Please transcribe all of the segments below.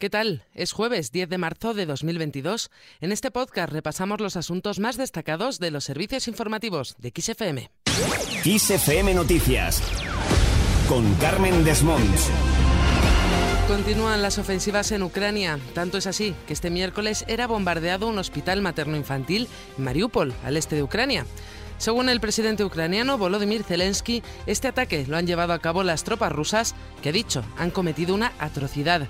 ¿Qué tal? Es jueves 10 de marzo de 2022. En este podcast repasamos los asuntos más destacados de los servicios informativos de XFM. XFM Noticias con Carmen Desmonts. Continúan las ofensivas en Ucrania. Tanto es así que este miércoles era bombardeado un hospital materno-infantil en Mariupol, al este de Ucrania. Según el presidente ucraniano Volodymyr Zelensky, este ataque lo han llevado a cabo las tropas rusas que, dicho, han cometido una atrocidad.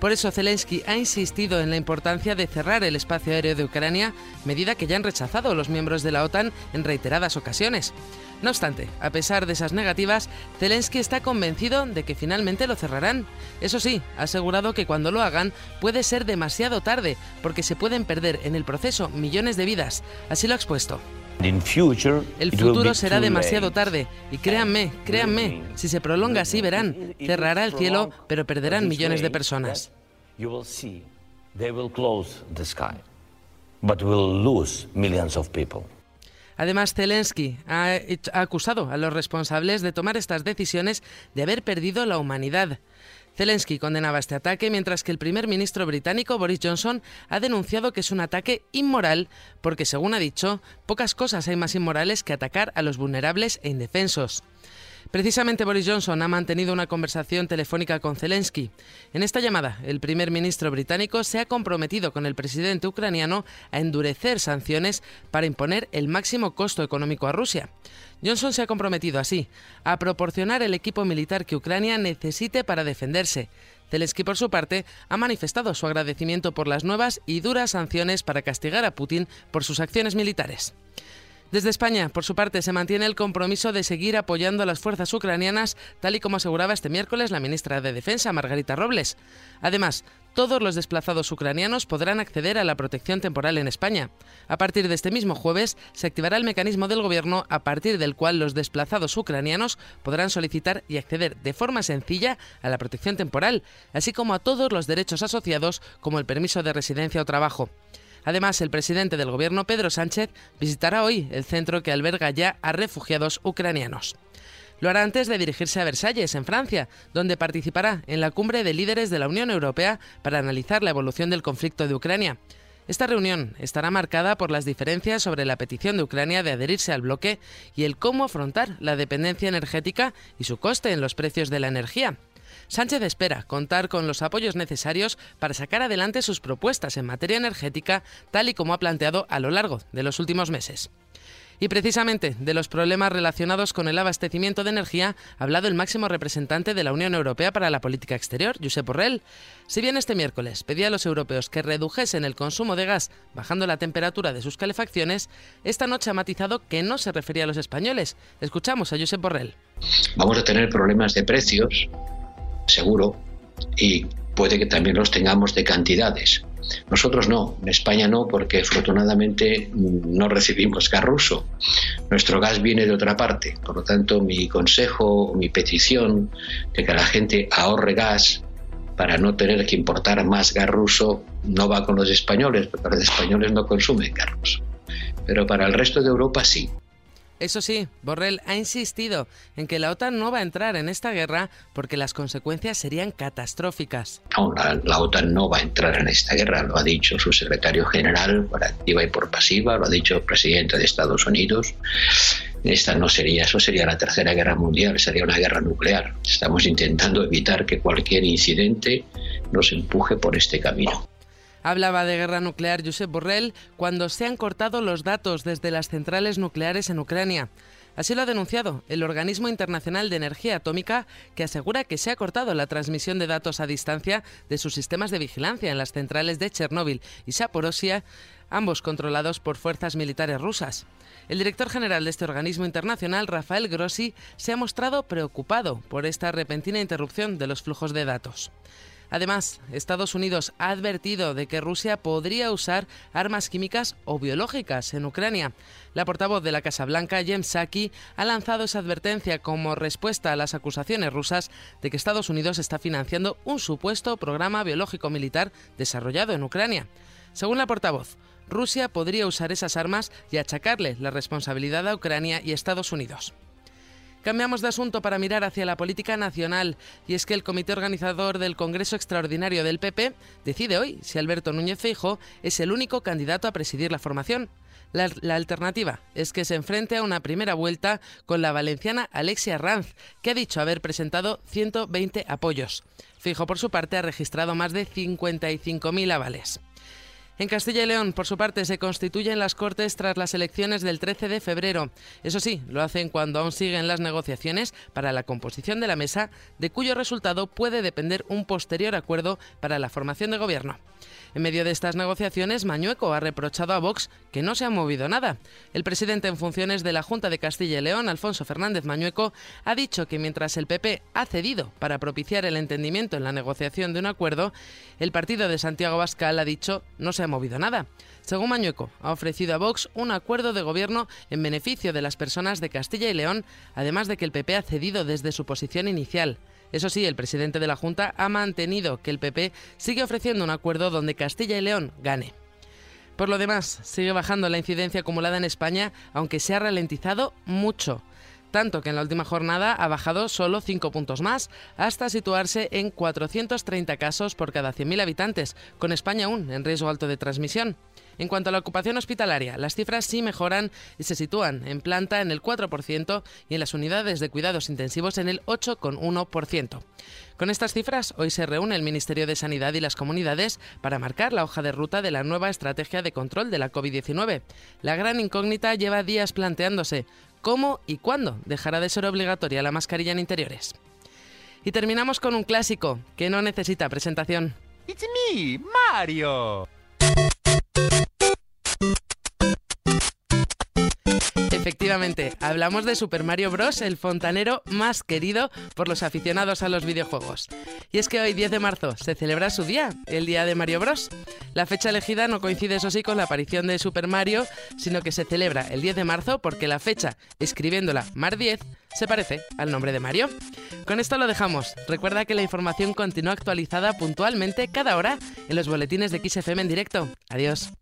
Por eso Zelensky ha insistido en la importancia de cerrar el espacio aéreo de Ucrania, medida que ya han rechazado los miembros de la OTAN en reiteradas ocasiones. No obstante, a pesar de esas negativas, Zelensky está convencido de que finalmente lo cerrarán. Eso sí, ha asegurado que cuando lo hagan puede ser demasiado tarde, porque se pueden perder en el proceso millones de vidas. Así lo ha expuesto. El futuro será demasiado tarde y créanme, créanme, si se prolonga así verán, cerrará el cielo, pero perderán millones de personas. Además, Zelensky ha, acusado a los responsables de tomar estas decisiones de haber perdido la humanidad. Zelensky condenaba este ataque, mientras que el primer ministro británico Boris Johnson ha denunciado que es un ataque inmoral porque, según ha dicho, pocas cosas hay más inmorales que atacar a los vulnerables e indefensos. Precisamente Boris Johnson ha mantenido una conversación telefónica con Zelensky. En esta llamada, el primer ministro británico se ha comprometido con el presidente ucraniano a endurecer sanciones para imponer el máximo costo económico a Rusia. Johnson se ha comprometido así a proporcionar el equipo militar que Ucrania necesite para defenderse. Zelensky, por su parte, ha manifestado su agradecimiento por las nuevas y duras sanciones para castigar a Putin por sus acciones militares. Desde España, por su parte, se mantiene el compromiso de seguir apoyando a las fuerzas ucranianas, tal y como aseguraba este miércoles la ministra de Defensa, Margarita Robles. Además, todos los desplazados ucranianos podrán acceder a la protección temporal en España. A partir de este mismo jueves se activará el mecanismo del Gobierno a partir del cual los desplazados ucranianos podrán solicitar y acceder de forma sencilla a la protección temporal, así como a todos los derechos asociados como el permiso de residencia o trabajo. Además, el presidente del gobierno, Pedro Sánchez, visitará hoy el centro que alberga ya a refugiados ucranianos. Lo hará antes de dirigirse a Versalles, en Francia, donde participará en la cumbre de líderes de la Unión Europea para analizar la evolución del conflicto de Ucrania. Esta reunión estará marcada por las diferencias sobre la petición de Ucrania de adherirse al bloque y el cómo afrontar la dependencia energética y su coste en los precios de la energía. Sánchez espera contar con los apoyos necesarios para sacar adelante sus propuestas en materia energética, tal y como ha planteado a lo largo de los últimos meses. Y precisamente de los problemas relacionados con el abastecimiento de energía ha hablado el máximo representante de la Unión Europea para la Política Exterior, Josep Borrell. Si bien este miércoles pedía a los europeos que redujesen el consumo de gas bajando la temperatura de sus calefacciones, esta noche ha matizado que no se refería a los españoles. Escuchamos a Josep Borrell. Vamos a tener problemas de precios seguro, y puede que también los tengamos de cantidades. Nosotros no, en España no, porque afortunadamente no recibimos gas ruso. Nuestro gas viene de otra parte. Por lo tanto, mi consejo, mi petición de que la gente ahorre gas para no tener que importar más gas ruso no va con los españoles, porque los españoles no consumen gas ruso. Pero para el resto de Europa sí. Eso sí, Borrell ha insistido en que la OTAN no va a entrar en esta guerra porque las consecuencias serían catastróficas. No, la, OTAN no va a entrar en esta guerra, lo ha dicho su secretario general por activa y por pasiva, lo ha dicho el presidente de Estados Unidos. Esta no sería, eso sería la tercera guerra mundial, sería una guerra nuclear. Estamos intentando evitar que cualquier incidente nos empuje por este camino. Hablaba de guerra nuclear Josep Borrell cuando se han cortado los datos desde las centrales nucleares en Ucrania. Así lo ha denunciado el Organismo Internacional de Energía Atómica, que asegura que se ha cortado la transmisión de datos a distancia de sus sistemas de vigilancia en las centrales de Chernóbil y Saporosia, ambos controlados por fuerzas militares rusas. El director general de este organismo internacional, Rafael Grossi, se ha mostrado preocupado por esta repentina interrupción de los flujos de datos. Además, Estados Unidos ha advertido de que Rusia podría usar armas químicas o biológicas en Ucrania. La portavoz de la Casa Blanca, Jem Psaki, ha lanzado esa advertencia como respuesta a las acusaciones rusas de que Estados Unidos está financiando un supuesto programa biológico militar desarrollado en Ucrania. Según la portavoz, Rusia podría usar esas armas y achacarle la responsabilidad a Ucrania y Estados Unidos. Cambiamos de asunto para mirar hacia la política nacional y es que el comité organizador del Congreso Extraordinario del PP decide hoy si Alberto Núñez Feijo es el único candidato a presidir la formación. La, la, alternativa es que se enfrente a una primera vuelta con la valenciana Alexia Ranz, que ha dicho haber presentado 120 apoyos. Fijo, por su parte, ha registrado más de 55.000 avales. En Castilla y León, por su parte, se constituyen las Cortes tras las elecciones del 13 de febrero. Eso sí, lo hacen cuando aún siguen las negociaciones para la composición de la mesa, de cuyo resultado puede depender un posterior acuerdo para la formación de gobierno. En medio de estas negociaciones, Mañueco ha reprochado a Vox que no se ha movido nada. El presidente en funciones de la Junta de Castilla y León, Alfonso Fernández Mañueco, ha dicho que mientras el PP ha cedido para propiciar el entendimiento en la negociación de un acuerdo, el partido de Santiago Bascal ha dicho no se ha movido nada. Según Mañueco, ha ofrecido a Vox un acuerdo de gobierno en beneficio de las personas de Castilla y León, además de que el PP ha cedido desde su posición inicial. Eso sí, el presidente de la Junta ha mantenido que el PP sigue ofreciendo un acuerdo donde Castilla y León gane. Por lo demás, sigue bajando la incidencia acumulada en España, aunque se ha ralentizado mucho tanto que en la última jornada ha bajado solo 5 puntos más, hasta situarse en 430 casos por cada 100.000 habitantes, con España aún en riesgo alto de transmisión. En cuanto a la ocupación hospitalaria, las cifras sí mejoran y se sitúan en planta en el 4% y en las unidades de cuidados intensivos en el 8,1%. Con estas cifras, hoy se reúne el Ministerio de Sanidad y las comunidades para marcar la hoja de ruta de la nueva estrategia de control de la COVID-19. La gran incógnita lleva días planteándose cómo y cuándo dejará de ser obligatoria la mascarilla en interiores. Y terminamos con un clásico que no necesita presentación. It's me, Mario. Efectivamente, hablamos de Super Mario Bros., el fontanero más querido por los aficionados a los videojuegos. Y es que hoy, 10 de marzo, se celebra su día, el Día de Mario Bros. La fecha elegida no coincide, eso sí, con la aparición de Super Mario, sino que se celebra el 10 de marzo porque la fecha, escribiéndola Mar 10, se parece al nombre de Mario. Con esto lo dejamos. Recuerda que la información continúa actualizada puntualmente cada hora en los boletines de XFM en directo. Adiós.